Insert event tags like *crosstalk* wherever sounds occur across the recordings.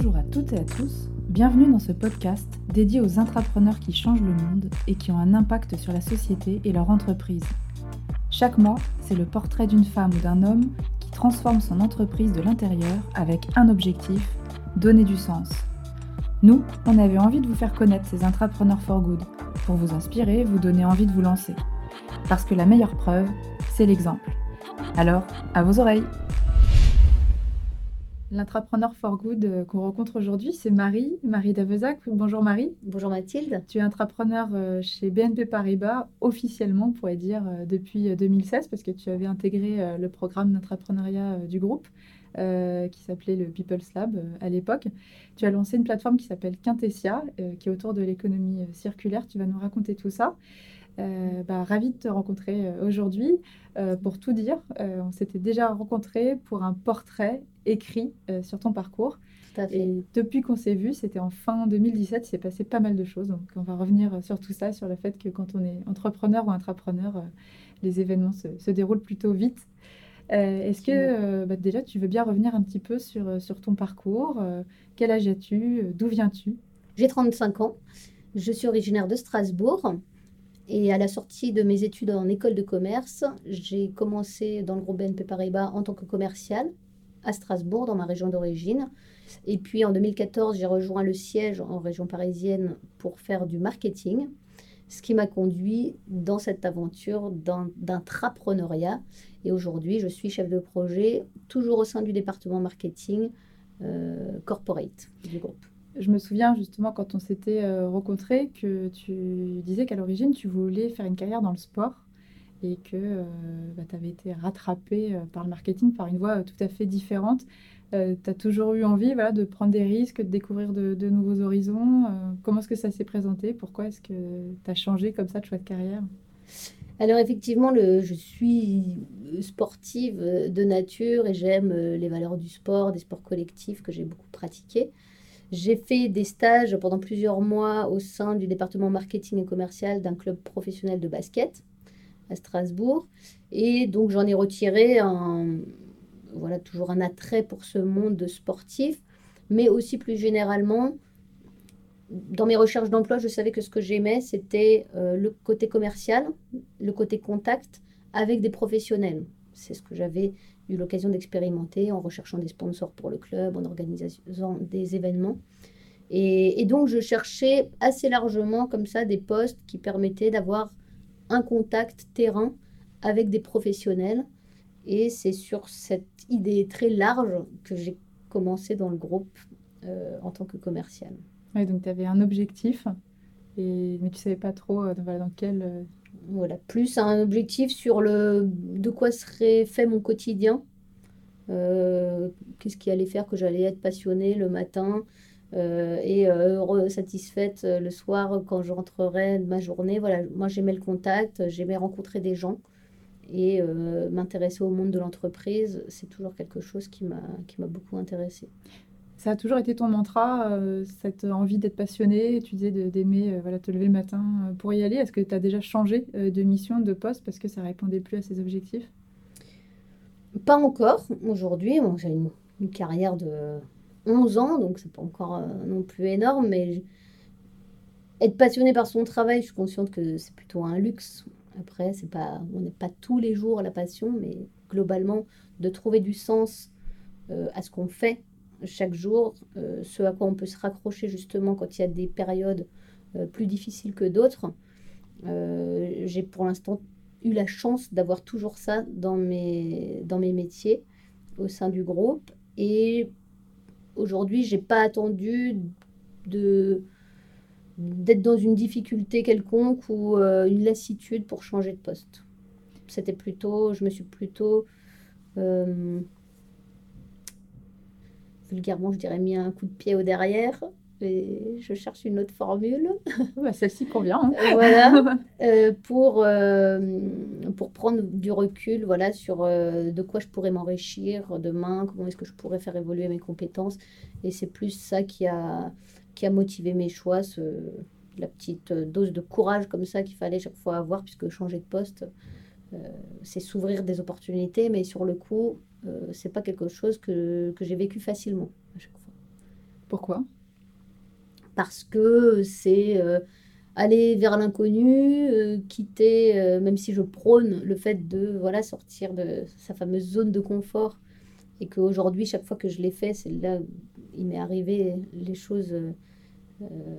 Bonjour à toutes et à tous, bienvenue dans ce podcast dédié aux intrapreneurs qui changent le monde et qui ont un impact sur la société et leur entreprise. Chaque mois, c'est le portrait d'une femme ou d'un homme qui transforme son entreprise de l'intérieur avec un objectif, donner du sens. Nous, on avait envie de vous faire connaître ces intrapreneurs for good, pour vous inspirer, vous donner envie de vous lancer. Parce que la meilleure preuve, c'est l'exemple. Alors, à vos oreilles L'intrapreneur for good euh, qu'on rencontre aujourd'hui, c'est Marie, Marie Davezac. Bonjour Marie. Bonjour Mathilde. Tu es intrapreneur euh, chez BNP Paribas, officiellement, on pourrait dire, euh, depuis 2016, parce que tu avais intégré le programme d'intrapreneuriat du groupe, qui s'appelait le People's Lab à l'époque. Tu as lancé une plateforme qui s'appelle Quintessia, qui est autour de l'économie circulaire. Tu vas nous raconter tout ça. Euh, bah, ravie de te rencontrer euh, aujourd'hui. Euh, pour tout dire, on s'était déjà rencontrés pour un portrait écrit sur ton parcours. Et depuis qu'on s'est vu, c'était en fin 2017, il s'est passé pas mal de choses. Donc on va revenir sur tout ça, sur le fait que quand on est entrepreneur ou intrapreneur, les événements se, déroulent plutôt vite. Est-ce que bah, déjà tu veux bien revenir un petit peu sur, sur ton parcours Quel âge as-tu D'où viens-tu? J'ai 35 ans. Je suis originaire de Strasbourg. Et à la sortie de mes études en école de commerce, j'ai commencé dans le groupe BNP Paribas en tant que commercial à Strasbourg, dans ma région d'origine. Et puis en 2014, j'ai rejoint le siège en région parisienne pour faire du marketing, ce qui m'a conduit dans cette aventure d'intrapreneuriat. Et aujourd'hui, je suis chef de projet, toujours au sein du département marketing euh, corporate du groupe. Je me souviens justement quand on s'était euh, rencontrés que tu disais qu'à l'origine tu voulais faire une carrière dans le sport et que euh, bah, tu avais été rattrapé euh, par le marketing par une voie tout à fait différente. tu as toujours eu envie voilà, de prendre des risques, de découvrir de, nouveaux horizons. comment est-ce que ça s'est présenté? Pourquoi est-ce que tu as changé comme ça de choix de carrière? Alors effectivement, je suis sportive de nature et j'aime les valeurs du sport, des sports collectifs que j'ai beaucoup pratiqués. J'ai fait des stages pendant plusieurs mois au sein du département marketing et commercial d'un club professionnel de basket à Strasbourg. Et donc j'en ai retiré voilà, toujours un attrait pour ce monde sportif, mais aussi plus généralement, dans mes recherches d'emploi, je savais que ce que j'aimais, c'était euh, le côté commercial, le côté contact avec des professionnels. C'est ce que j'avais eu l'occasion d'expérimenter en recherchant des sponsors pour le club, en organisant des événements. Et, donc, je cherchais assez largement comme ça des postes qui permettaient d'avoir un contact terrain avec des professionnels. Et c'est sur cette idée très large que j'ai commencé dans le groupe euh, en tant que commercial. Oui, donc tu avais un objectif, mais tu ne savais pas trop euh, dans quel euh, voilà, plus un objectif sur le de quoi serait fait mon quotidien. Euh, qu'est-ce qui allait faire que j'allais être passionnée le matin euh, et euh, satisfaite le soir quand je rentrerai de ma journée. Voilà, moi j'aimais le contact, j'aimais rencontrer des gens et m'intéresser au monde de l'entreprise, c'est toujours quelque chose qui m'a beaucoup intéressée. Ça a toujours été ton mantra, euh, cette envie d'être passionné, tu disais d'aimer euh, voilà, te lever le matin euh, pour y aller. Est-ce que tu as déjà changé de mission, de poste, parce que ça répondait plus à ces objectifs? Pas encore. Aujourd'hui, j'ai une, carrière de 11 ans, donc c'est pas encore non plus énorme, mais être passionné par son travail, je suis consciente que c'est plutôt un luxe. Après, c'est pas, on n'est pas tous les jours la passion, mais globalement, de trouver du sens à ce qu'on fait chaque jour, euh, ce à quoi on peut se raccrocher justement quand il y a des périodes euh, plus difficiles que d'autres. Euh, j'ai pour l'instant eu la chance d'avoir toujours ça dans mes, dans mes métiers au sein du groupe. Et aujourd'hui, j'ai pas attendu d'être dans une difficulté quelconque ou une lassitude pour changer de poste. C'était plutôt, je me suis plutôt vulgairement, je dirais, mis un coup de pied au derrière. Et je cherche une autre formule. *laughs* Bah, celle-ci convient. Hein. Euh, voilà. *laughs* Euh, pour, euh, pour prendre du recul voilà, sur de quoi je pourrais m'enrichir demain, comment est-ce que je pourrais faire évoluer mes compétences. Et c'est plus ça qui a, qui a motivé mes choix, ce, la petite dose de courage comme ça qu'il fallait chaque fois avoir, puisque changer de poste, c'est s'ouvrir des opportunités. Mais sur le coup, euh, c'est pas quelque chose que, que j'ai vécu facilement à chaque fois. Pourquoi? Parce que c'est aller vers l'inconnu, quitter, même si je prône le fait de voilà, sortir de sa fameuse zone de confort et qu'aujourd'hui, chaque fois que je l'ai fait, c'est là où il m'est arrivé les choses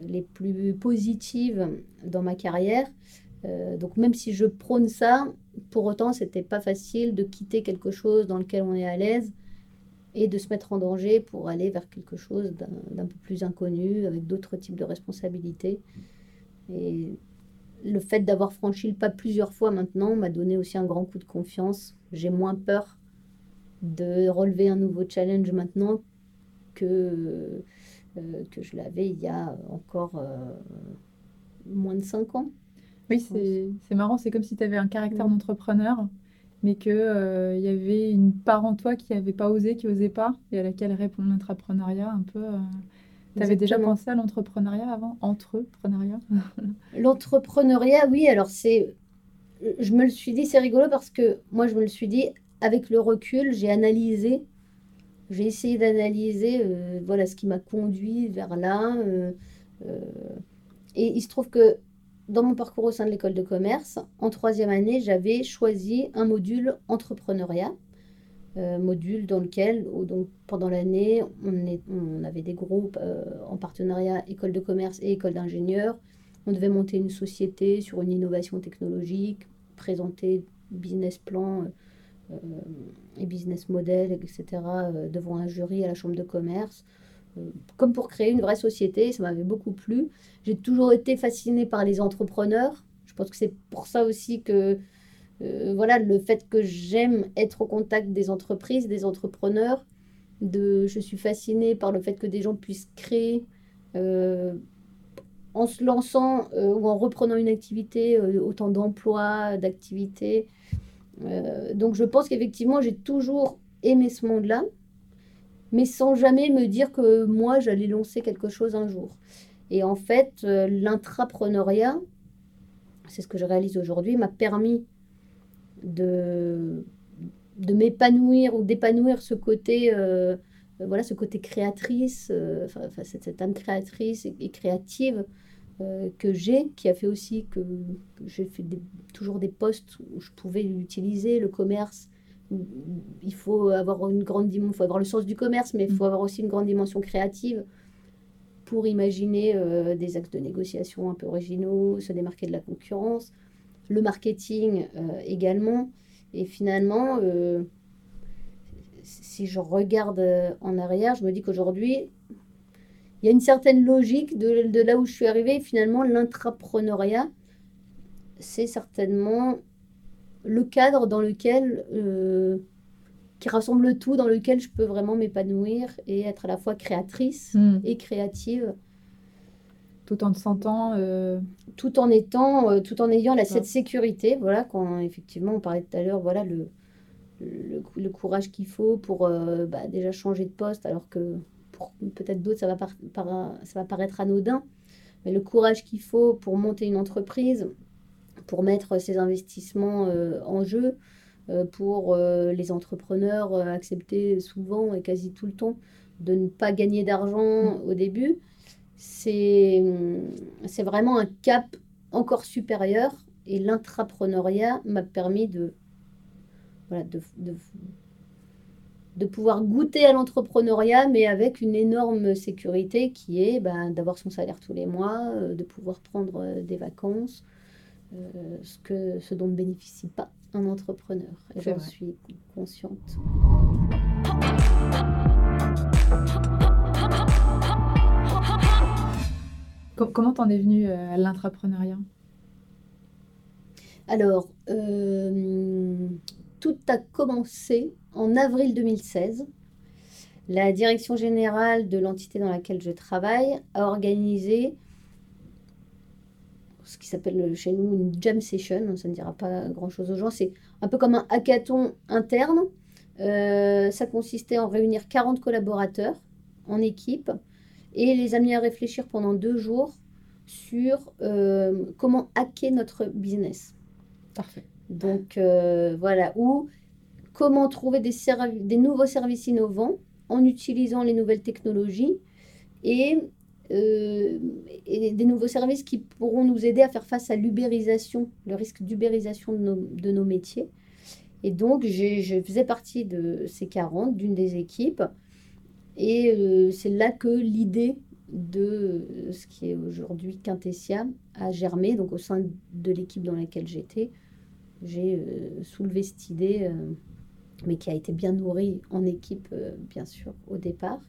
les plus positives dans ma carrière. Donc même si je prône ça, pour autant, c'était pas facile de quitter quelque chose dans lequel on est à l'aise et de se mettre en danger pour aller vers quelque chose d'un peu plus inconnu, avec d'autres types de responsabilités. Et le fait d'avoir franchi le pas plusieurs fois maintenant m'a donné aussi un grand coup de confiance. J'ai moins peur de relever un nouveau challenge maintenant que, euh, que je l'avais il y a encore euh, moins de cinq ans. Oui, c'est marrant, c'est comme si tu avais un caractère mm. d'entrepreneur, mais qu'il euh, y avait une part en toi qui n'avait pas osé, qui n'osait pas, et à laquelle répond l'entrepreneuriat un peu. Euh. Tu avais déjà pensé à l'entrepreneuriat avant? Entrepreneuriat? *laughs* L'entrepreneuriat, oui, alors c'est. Je me le suis dit, c'est rigolo parce que moi, je me le suis dit, avec le recul, j'ai analysé, j'ai essayé d'analyser euh, voilà, ce qui m'a conduit vers là. et il se trouve que dans mon parcours au sein de l'école de commerce, en troisième année, j'avais choisi un module entrepreneuriat, euh, module dans lequel, pendant l'année, on, on, avait des groupes euh, en partenariat école de commerce et école d'ingénieurs. On devait monter une société sur une innovation technologique, présenter business plan euh, et business model, etc., devant un jury à la chambre de commerce comme pour créer une vraie société. Ça m'avait beaucoup plu. J'ai toujours été fascinée par les entrepreneurs. Je pense que c'est pour ça aussi que euh, voilà le fait que j'aime être au contact des entreprises, des entrepreneurs. De, je suis fascinée par le fait que des gens puissent créer euh, en se lançant euh, ou en reprenant une activité, autant d'emplois, d'activités. donc je pense qu'effectivement, j'ai toujours aimé ce monde-là mais sans jamais me dire que moi, j'allais lancer quelque chose un jour. Et en fait, euh, l'intrapreneuriat, c'est ce que je réalise aujourd'hui, m'a permis de, de m'épanouir ou d'épanouir ce côté, euh, voilà, ce côté créatrice, euh, cette, âme créatrice et, créative que j'ai, qui a fait aussi que, j'ai fait toujours des postes où je pouvais utiliser le commerce il faut avoir une grande dimension, faut avoir le sens du commerce, mais il faut mm. avoir aussi une grande dimension créative pour imaginer euh, des actes de négociation un peu originaux, se démarquer de la concurrence, le marketing euh, également. Et finalement, euh, si je regarde en arrière, je me dis qu'aujourd'hui, il y a une certaine logique de, de là où je suis arrivée. Finalement, l'intrapreneuriat, c'est certainement le cadre dans lequel, euh, qui rassemble tout, dans lequel je peux vraiment m'épanouir et être à la fois créatrice hmm. et créative. Tout en te sentant. Euh, tout en étant, euh, tout en ayant la, cette sécurité, voilà, quand effectivement on parlait tout à l'heure, voilà, le, le, courage qu'il faut pour bah, déjà changer de poste, alors que pour peut-être d'autres, ça, va ça va paraître anodin, mais le courage qu'il faut pour monter une entreprise, pour mettre ses investissements euh, en jeu, euh, pour euh, les entrepreneurs accepter souvent et quasi tout le temps de ne pas gagner d'argent mm. au début. C'est vraiment un cap encore supérieur et l'intrapreneuriat m'a permis de, voilà, de, de, de, pouvoir goûter à l'entrepreneuriat, mais avec une énorme sécurité qui est ben, d'avoir son salaire tous les mois, de pouvoir prendre des vacances, euh, ce, que, ce dont ne bénéficie pas un entrepreneur. Et j'en suis consciente. Comment t'en es venue euh, à l'intrapreneuriat Alors, euh, tout a commencé en avril 2016. La direction générale de l'entité dans laquelle je travaille a organisé ce qui s'appelle chez nous une jam session, ça ne dira pas grand-chose aux gens, c'est un peu comme un hackathon interne. Euh, ça consistait en réunir 40 collaborateurs en équipe et les amener à réfléchir pendant deux jours sur euh, comment hacker notre business. Parfait. Donc euh, voilà, ou comment trouver des, des nouveaux services innovants en utilisant les nouvelles technologies et, et, des nouveaux services qui pourront nous aider à faire face à l'ubérisation, le risque d'ubérisation de nos, métiers. Et donc, je faisais partie de ces 40, d'une des équipes. Et c'est là que l'idée de ce qui est aujourd'hui Quintessia a germé. Donc, au sein de l'équipe dans laquelle j'étais, j'ai euh, soulevé cette idée, euh, mais qui a été bien nourrie en équipe, euh, bien sûr, au départ.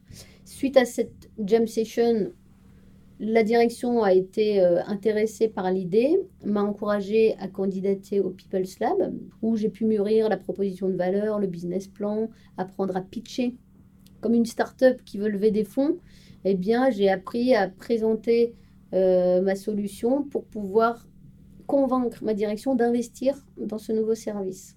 Suite à cette jam session, la direction a été intéressée par l'idée, m'a encouragée à candidater au People's Lab, où j'ai pu mûrir la proposition de valeur, le business plan, apprendre à pitcher comme une start-up qui veut lever des fonds. Eh bien, j'ai appris à présenter ma solution pour pouvoir convaincre ma direction d'investir dans ce nouveau service.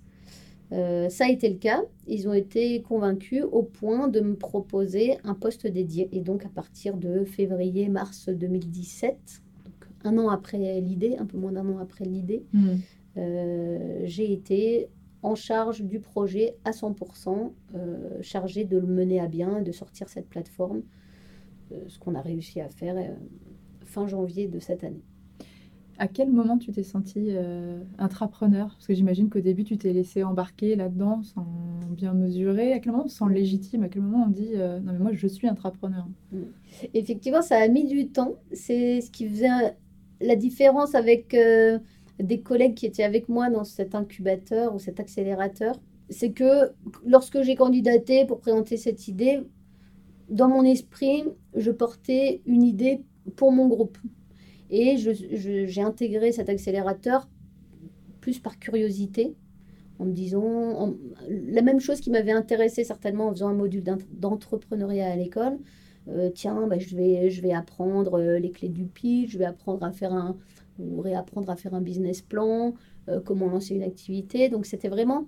Euh, ça a été le cas. Ils ont été convaincus au point de me proposer un poste dédié. Et donc, à partir de février-mars 2017, donc un an après l'idée, un peu moins d'un an après l'idée, mmh. euh, j'ai été en charge du projet à 100%, euh, chargé de le mener à bien, de sortir cette plateforme, ce qu'on a réussi à faire fin janvier de cette année. À quel moment tu t'es senti euh, intrapreneur? Parce que j'imagine qu'au début, tu t'es laissé embarquer là-dedans sans bien mesurer. À quel moment on se sent légitime À quel moment on dit euh, non mais moi je suis intrapreneur mm. Effectivement, ça a mis du temps. C'est ce qui faisait la différence avec euh, des collègues qui étaient avec moi dans cet incubateur ou cet accélérateur. C'est que lorsque j'ai candidaté pour présenter cette idée, dans mon esprit, je portais une idée pour mon groupe. Et j'ai intégré cet accélérateur plus par curiosité, en me disant la même chose qui m'avait intéressé certainement en faisant un module d'entrepreneuriat à l'école. Euh, tiens, bah, je, vais, je vais apprendre euh, les clés du pitch, je vais apprendre à faire un ou réapprendre à faire un business plan, euh, comment lancer une activité. Donc c'était vraiment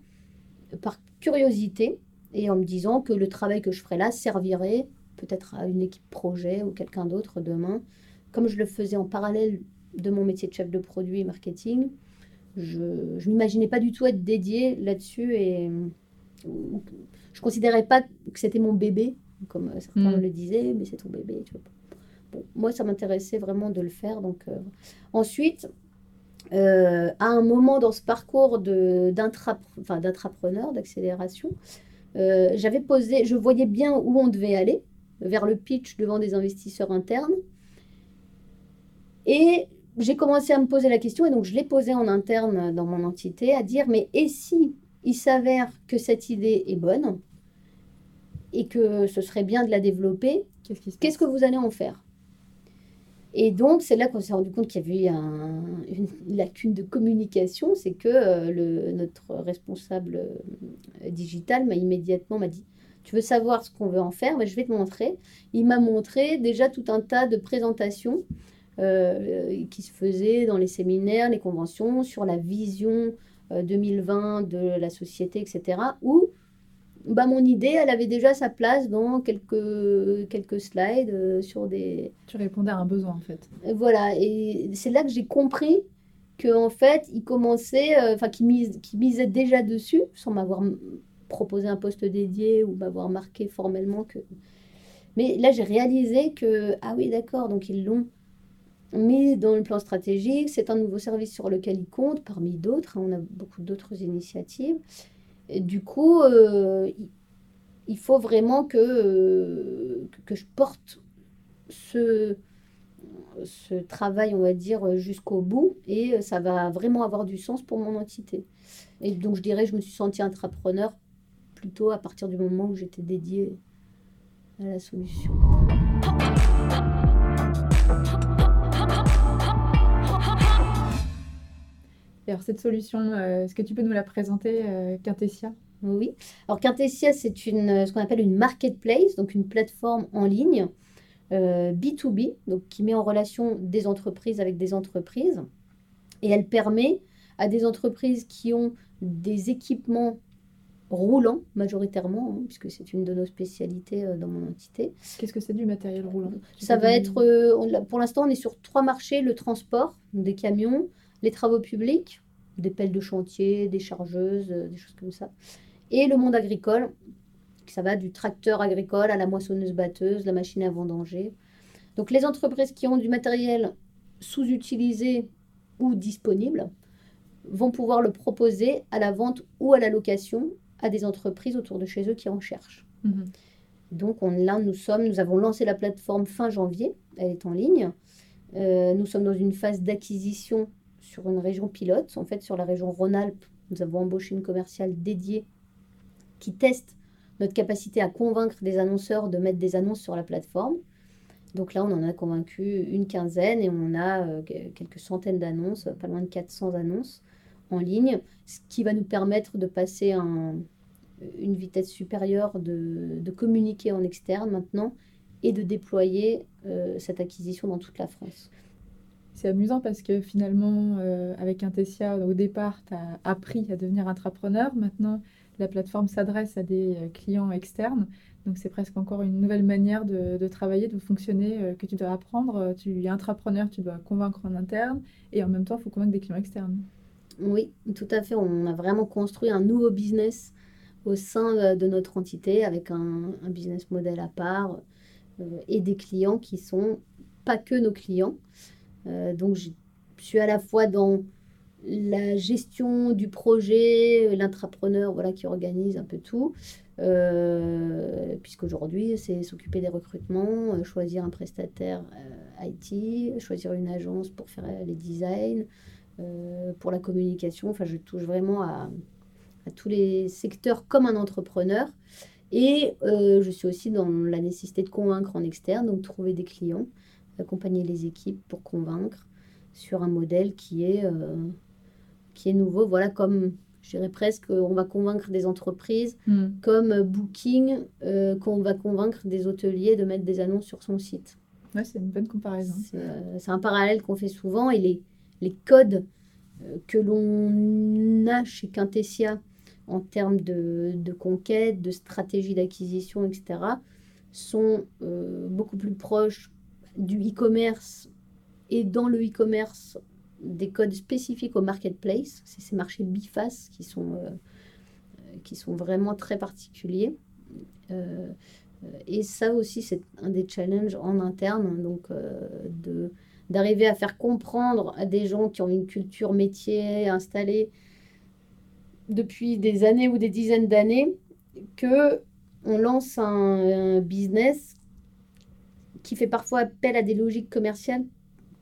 par curiosité et en me disant que le travail que je ferais là servirait peut-être à une équipe projet ou quelqu'un d'autre demain comme je le faisais en parallèle de mon métier de chef de produit et marketing, je ne m'imaginais pas du tout être dédiée là-dessus et je ne considérais pas que c'était mon bébé, comme certains mm. le disaient, mais c'est ton bébé. Bon, moi, ça m'intéressait vraiment de le faire. Donc, euh, Ensuite, euh, à un moment dans ce parcours d'intrapreneur, d'accélération, euh, j'avais posé, je voyais bien où on devait aller, vers le pitch devant des investisseurs internes. Et j'ai commencé à me poser la question, et donc je l'ai posée en interne dans mon entité, à dire, mais et si il s'avère que cette idée est bonne et que ce serait bien de la développer, qu'est-ce que vous allez en faire? Et donc, c'est là qu'on s'est rendu compte qu'il y avait une lacune de communication. C'est que euh, le, notre responsable euh, digital m'a immédiatement m'a dit Tu veux savoir ce qu'on veut en faire? Je vais te montrer. Il m'a montré déjà tout un tas de présentations qui se faisait dans les séminaires, les conventions, sur la vision 2020 euh, de la société, etc. Où bah, mon idée, elle avait déjà sa place dans quelques, quelques slides euh, sur des... Tu répondais à un besoin, en fait. Voilà, et c'est là que j'ai compris qu'en fait, il commençait, enfin, qu'il mise, misait déjà dessus, sans m'avoir proposé un poste dédié ou m'avoir marqué formellement que... Mais là, j'ai réalisé que, ah oui, d'accord, donc ils l'ont mais dans le plan stratégique, c'est un nouveau service sur lequel il compte, parmi d'autres. Hein, on a beaucoup d'autres initiatives. Du coup, euh, il faut vraiment que, euh, que je porte ce, ce travail, on va dire, jusqu'au bout. Et ça va vraiment avoir du sens pour mon entité. Et donc, je dirais, je me suis sentie entrepreneur plutôt à partir du moment où j'étais dédiée à la solution. Alors cette solution, euh, est-ce que tu peux nous la présenter, euh, Quintessia Oui. Alors Quintessia, c'est une, ce qu'on appelle une marketplace, donc une plateforme en ligne B2B, euh, donc qui met en relation des entreprises avec des entreprises. Et elle permet à des entreprises qui ont des équipements roulants majoritairement, hein, puisque c'est une de nos spécialités dans mon entité. Qu'est-ce que c'est du matériel roulant? Ça va être, pour l'instant, on est sur trois marchés, le transport, des camions, les travaux publics, des pelles de chantier, des chargeuses, euh, des choses comme ça. Et le monde agricole, ça va du tracteur agricole à la moissonneuse-batteuse, la machine à vendanger. Donc les entreprises qui ont du matériel sous-utilisé ou disponible vont pouvoir le proposer à la vente ou à la location à des entreprises autour de chez eux qui en cherchent. Mhm. Donc on, là, nous sommes, nous avons lancé la plateforme fin janvier, elle est en ligne. Euh, nous sommes dans une phase d'acquisition sur une région pilote, en fait sur la région Rhône-Alpes. Nous avons embauché une commerciale dédiée qui teste notre capacité à convaincre des annonceurs de mettre des annonces sur la plateforme. Donc là, on en a convaincu une quinzaine et on a euh, quelques centaines d'annonces, pas loin de 400 annonces en ligne, ce qui va nous permettre de passer un, une vitesse supérieure de, communiquer en externe maintenant et de déployer euh, cette acquisition dans toute la France. C'est amusant parce que finalement, euh, avec Intessia, au départ, tu as appris à devenir entrepreneur. Maintenant, la plateforme s'adresse à des euh, clients externes. Donc, c'est presque encore une nouvelle manière de, travailler, de fonctionner que tu dois apprendre. Tu es intrapreneur, tu dois convaincre en interne et en même temps, il faut convaincre des clients externes. Oui, tout à fait. On a vraiment construit un nouveau business au sein euh, de notre entité avec un, business model à part euh, et des clients qui sont pas que nos clients. Euh, donc, je suis à la fois dans la gestion du projet, l'intrapreneur voilà, qui organise un peu tout, puisqu'aujourd'hui, c'est s'occuper des recrutements, choisir un prestataire IT, choisir une agence pour faire les designs, euh, pour la communication. Enfin, je touche vraiment à, tous les secteurs comme un entrepreneur. Et euh, je suis aussi dans la nécessité de convaincre en externe, donc trouver des clients, accompagner les équipes pour convaincre sur un modèle qui est, euh, qui est nouveau. Voilà, comme je dirais presque, on va convaincre des entreprises, hmm. comme Booking, qu'on va convaincre des hôteliers de mettre des annonces sur son site. Ouais, c'est une bonne comparaison. C'est un parallèle qu'on fait souvent et les, les codes euh, que l'on a chez Quintessia en termes de, conquête, de stratégie d'acquisition, etc., sont euh, beaucoup plus proches du e-commerce et dans le e-commerce des codes spécifiques au marketplace. C'est ces marchés bifaces qui sont, euh, qui sont vraiment très particuliers. et ça aussi, c'est un des challenges en interne, donc de d'arriver à faire comprendre à des gens qui ont une culture métier installée depuis des années ou des dizaines d'années que on lance un, business qui fait parfois appel à des logiques commerciales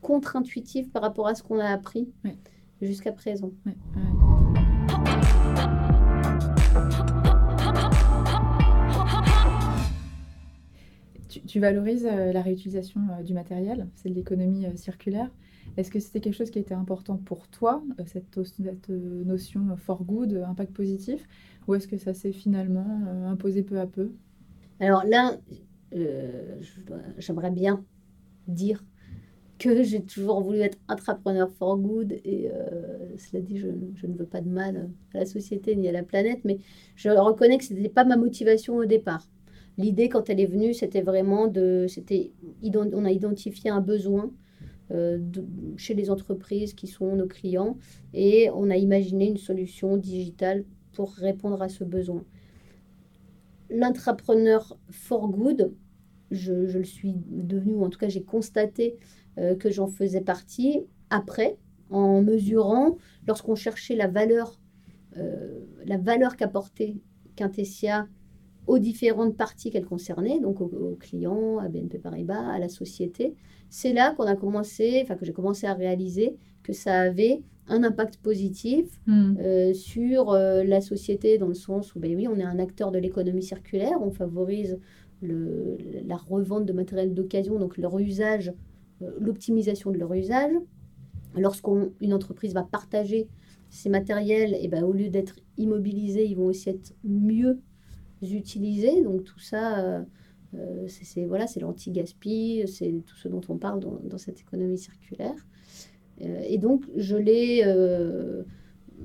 contre-intuitives par rapport à ce qu'on a appris jusqu'à présent. Tu, valorises euh, la réutilisation euh, du matériel, c'est de l'économie euh, circulaire. Est-ce que c'était quelque chose qui était important pour toi, cette, notion for good, impact positif, ou est-ce que ça s'est finalement imposé peu à peu? Alors là, j'aimerais bien dire que j'ai toujours voulu être entrepreneur for good et cela dit, je, ne veux pas de mal à la société ni à la planète, mais je reconnais que ce n'était pas ma motivation au départ. L'idée, quand elle est venue, c'était vraiment de. On a identifié un besoin euh, chez les entreprises qui sont nos clients et on a imaginé une solution digitale pour répondre à ce besoin. L'intrapreneur for good, je, le suis devenu, ou en tout cas j'ai constaté euh, que j'en faisais partie après, en mesurant, lorsqu'on cherchait la valeur, euh, la valeur qu'apportait Quintessia aux différentes parties qu'elle concernait, donc aux, clients, à BNP Paribas, à la société. C'est là qu'on a commencé, enfin que j'ai commencé à réaliser que ça avait un impact positif hmm. euh, sur euh, la société dans le sens où, ben oui, on est un acteur de l'économie circulaire, on favorise le, la revente de matériel d'occasion, donc leur usage, euh, l'optimisation de leur usage. Lorsqu'une entreprise va partager ces matériels, et ben, au lieu d'être immobilisés, ils vont aussi être mieux utiliser. Donc tout ça, euh, euh, c'est voilà, c'est l'anti-gaspi, c'est tout ce dont on parle dans, cette économie circulaire. Euh, et donc je l'ai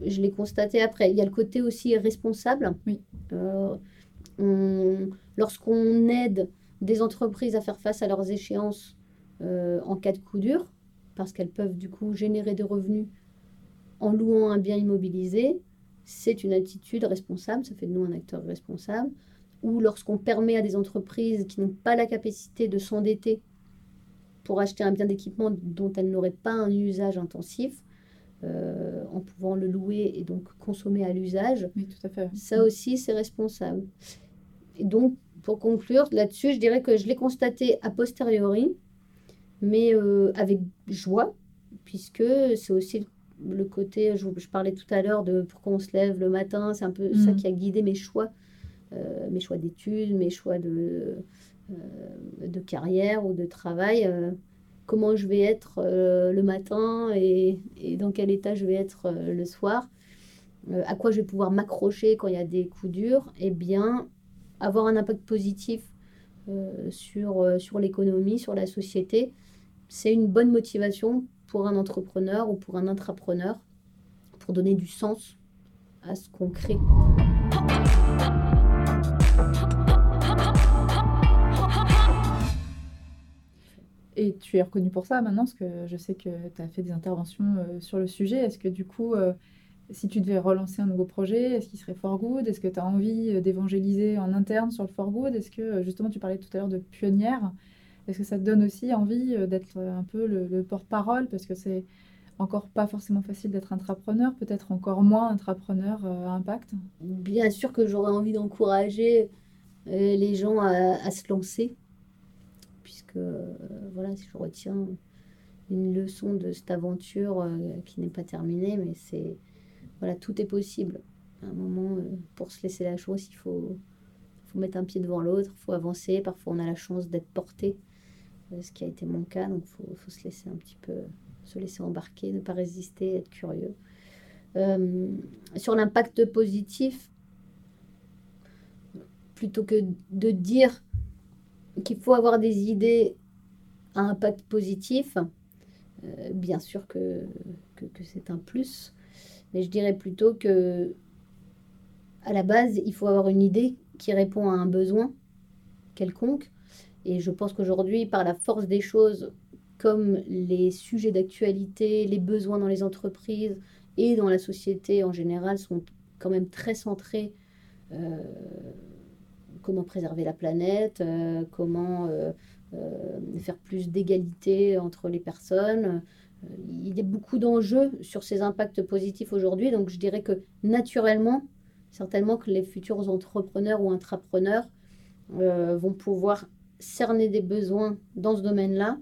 je l'ai constaté après. Il y a le côté aussi responsable. Oui. Lorsqu'on aide des entreprises à faire face à leurs échéances en cas de coup dur, parce qu'elles peuvent du coup générer des revenus en louant un bien immobilisé, c'est une attitude responsable, ça fait de nous un acteur responsable. Ou lorsqu'on permet à des entreprises qui n'ont pas la capacité de s'endetter pour acheter un bien d'équipement dont elle n'aurait pas un usage intensif, euh, en pouvant le louer et donc consommer à l'usage. Oui, tout à fait. Ça aussi, c'est responsable. Et donc, pour conclure là-dessus, je dirais que je l'ai constaté a posteriori, mais euh, avec joie, puisque c'est aussi le côté, je, je, parlais tout à l'heure de pourquoi on se lève le matin, c'est un peu ça mm. qui a guidé mes choix, euh, mes choix d'études, mes choix de, de carrière ou de travail comment je vais être euh, le matin et, dans quel état je vais être euh, le soir, euh, à quoi je vais pouvoir m'accrocher quand il y a des coups durs, et eh bien avoir un impact positif sur, sur l'économie, sur la société, c'est une bonne motivation pour un entrepreneur ou pour un intrapreneur pour donner du sens à ce qu'on crée. Et tu es reconnu pour ça maintenant, parce que je sais que tu as fait des interventions euh, sur le sujet. Est-ce que du coup, euh, si tu devais relancer un nouveau projet, est-ce qu'il serait for good? Est-ce que tu as envie euh, d'évangéliser en interne sur le for good? Est-ce que justement, tu parlais tout à l'heure de pionnière Est-ce que ça te donne aussi envie d'être un peu le, porte-parole? Parce que c'est encore pas forcément facile d'être intrapreneur, peut-être encore moins intrapreneur à impact. Bien sûr que j'aurais envie d'encourager les gens à se lancer puisque euh, voilà, si je retiens une leçon de cette aventure euh, qui n'est pas terminée, mais c'est voilà, tout est possible. À un moment, euh, pour se laisser la chance, il faut, mettre un pied devant l'autre, il faut avancer. Parfois, on a la chance d'être porté, ce qui a été mon cas, donc il faut, se laisser un petit peu, se laisser embarquer, ne pas résister, être curieux. sur l'impact positif, plutôt que de dire qu'il faut avoir des idées à impact positif. Euh, bien sûr que, c'est un plus, mais je dirais plutôt que à la base, il faut avoir une idée qui répond à un besoin quelconque. Et je pense qu'aujourd'hui, par la force des choses, comme les sujets d'actualité, les besoins dans les entreprises et dans la société en général sont quand même très centrés euh, comment préserver la planète, euh, comment euh, faire plus d'égalité entre les personnes. Il y a beaucoup d'enjeux sur ces impacts positifs aujourd'hui, donc je dirais que naturellement, certainement que les futurs entrepreneurs ou intrapreneurs vont pouvoir cerner des besoins dans ce domaine-là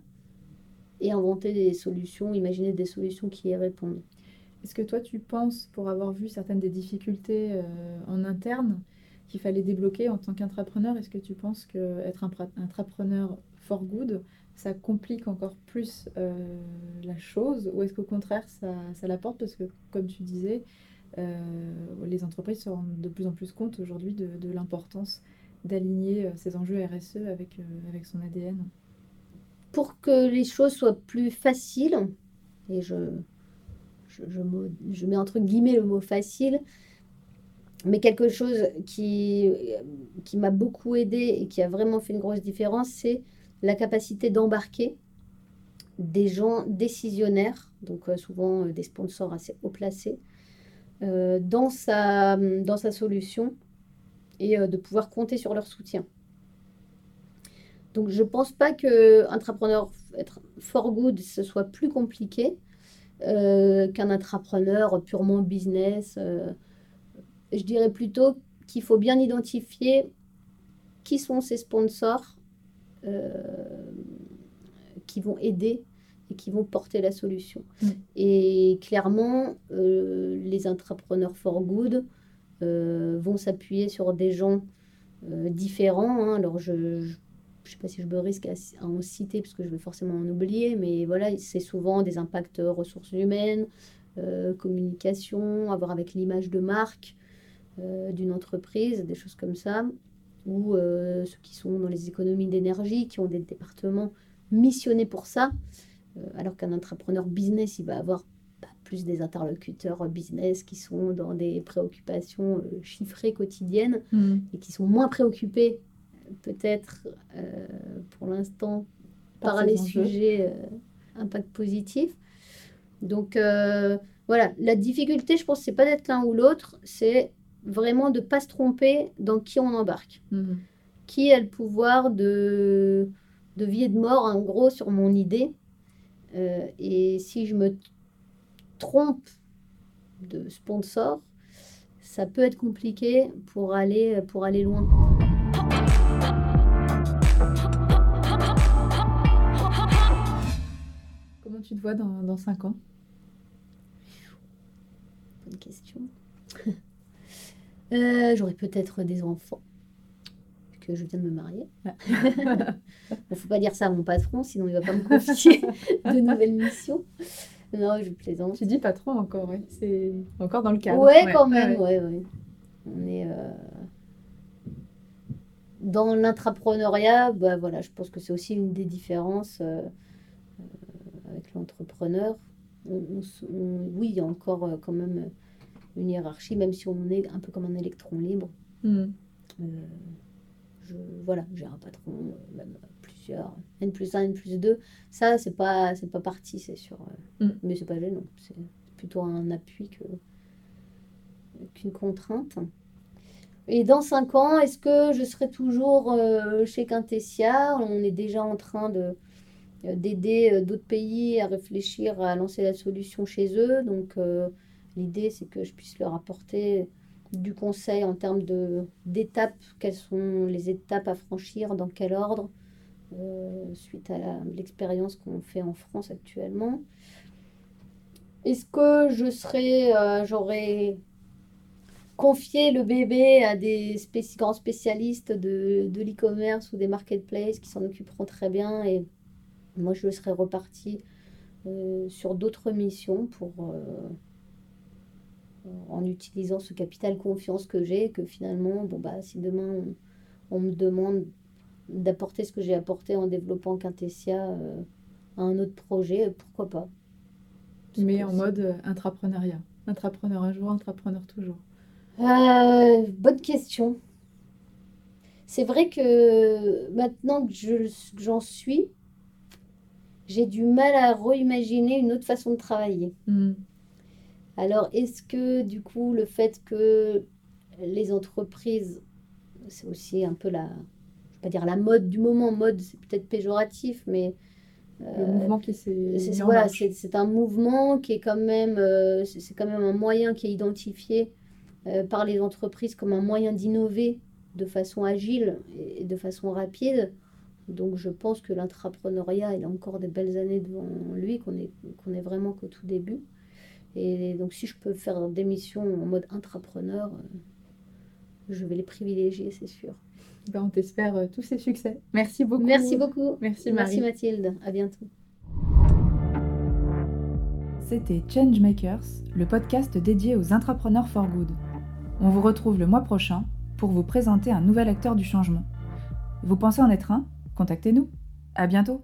et inventer des solutions, imaginer des solutions qui y répondent. Est-ce que toi, tu penses, pour avoir vu certaines des difficultés en interne, qu'il fallait débloquer en tant qu'intrapreneur Est-ce que tu penses qu'être un intrapreneur for good, ça complique encore plus euh, la chose ou est-ce qu'au contraire ça, ça l'apporte? Parce que comme tu disais, euh, les entreprises se rendent de plus en plus compte aujourd'hui de, l'importance d'aligner euh, ces enjeux RSE avec, avec son ADN Pour que les choses soient plus faciles, et je, je, je, je mets entre guillemets le mot facile, mais quelque chose qui, qui m'a beaucoup aidé et qui a vraiment fait une grosse différence, c'est la capacité d'embarquer des gens décisionnaires, donc euh, souvent euh, des sponsors assez haut placés, euh, dans, sa, dans sa solution et de pouvoir compter sur leur soutien. Donc je ne pense pas que entrepreneur être for good ce soit plus compliqué qu'un entrepreneur purement business je dirais plutôt qu'il faut bien identifier qui sont ces sponsors euh, qui vont aider et qui vont porter la solution. Mm. Et clairement, euh, les entrepreneurs for good euh, vont s'appuyer sur des gens différents. Hein. Alors, je ne sais pas si je me risque à, à, en citer, parce que je vais forcément en oublier, mais voilà, c'est souvent des impacts ressources humaines, communication, avoir avec l'image de marque, d'une entreprise, des choses comme ça, ou euh, ceux qui sont dans les économies d'énergie, qui ont des départements missionnés pour ça, euh, alors qu'un entrepreneur business, il va avoir bah, plus des interlocuteurs business qui sont dans des préoccupations chiffrées quotidiennes mm. et qui sont moins préoccupés peut-être pour l'instant par, les sujets impact positif. Donc voilà, la difficulté, je pense, c'est pas d'être l'un ou l'autre, c'est vraiment de ne pas se tromper dans qui on embarque. Mhm. Qui a le pouvoir de, de vie et de mort, en gros, sur mon idée. Euh, et si je me trompe de sponsor, ça peut être compliqué pour aller, pour aller loin. Comment tu te vois dans, dans 5 ans? Bonne question. *laughs* Euh, j'aurais peut-être des enfants, que je viens de me marier. Il *laughs* ne faut pas dire ça à mon patron, sinon il ne va pas me confier *laughs* de nouvelles missions. Non, je plaisante. Tu dis patron encore, ouais. c'est encore dans le cadre. Ouais, quand même, ouais, ouais. On est euh, dans l'intrapreneuriat, bah voilà, je pense que c'est aussi une des différences euh, avec l'entrepreneur. oui, il y a encore quand même une hiérarchie, même si on est un peu comme un électron libre. Hmm. Euh, je, voilà, j'ai un patron, euh, même plusieurs, N plus 1, N plus 2. Ça, c'est pas, c'est pas parti, c'est sûr. Hmm. Mais c'est pas gênant. C'est plutôt un appui que, qu'une contrainte. Et dans 5 ans, est-ce que je serai toujours chez Quintessia On est déjà en train de, d'aider d'autres pays à réfléchir à lancer la solution chez eux. Donc, L'idée, c'est que je puisse leur apporter du conseil en termes d'étapes, quelles sont les étapes à franchir, dans quel ordre, euh, suite à l'expérience qu'on fait en France actuellement. Est-ce que je serais, euh, j'aurais confié le bébé à des grands spécialistes de, l'e-commerce ou des marketplaces qui s'en occuperont très bien et moi je serais reparti euh, sur d'autres missions pour en utilisant ce capital confiance que j'ai, que finalement, bon bah, si demain on, me demande d'apporter ce que j'ai apporté en développant Quintessia euh, à un autre projet, pourquoi pas? Mais en mode euh, intrapreneuriat. Intrapreneur un jour, intrapreneur toujours. Euh, bonne question. C'est vrai que maintenant que j'en suis, j'ai du mal à réimaginer une autre façon de travailler. Hmm. Alors, est-ce que du coup, le fait que les entreprises, c'est aussi un peu la, je vais pas dire la mode du moment, mode c'est peut-être péjoratif, mais le mouvement qui s'est c'est voilà, c'est un mouvement qui est quand même, euh, c'est quand même un moyen qui est identifié euh, par les entreprises comme un moyen d'innover de façon agile et de façon rapide. Donc je pense que l'intrapreneuriat, il a encore des belles années devant lui, qu'on est, qu'on est vraiment qu'au tout début. Et donc, si je peux faire des missions en mode intrapreneur, euh, je vais les privilégier, c'est sûr. Ben, on t'espère euh, tous ces succès. Merci beaucoup. Merci beaucoup. Merci, Merci Mathilde. À bientôt. C'était Changemakers, le podcast dédié aux intrapreneurs for good. On vous retrouve le mois prochain pour vous présenter un nouvel acteur du changement. Vous pensez en être un? Contactez-nous. À bientôt.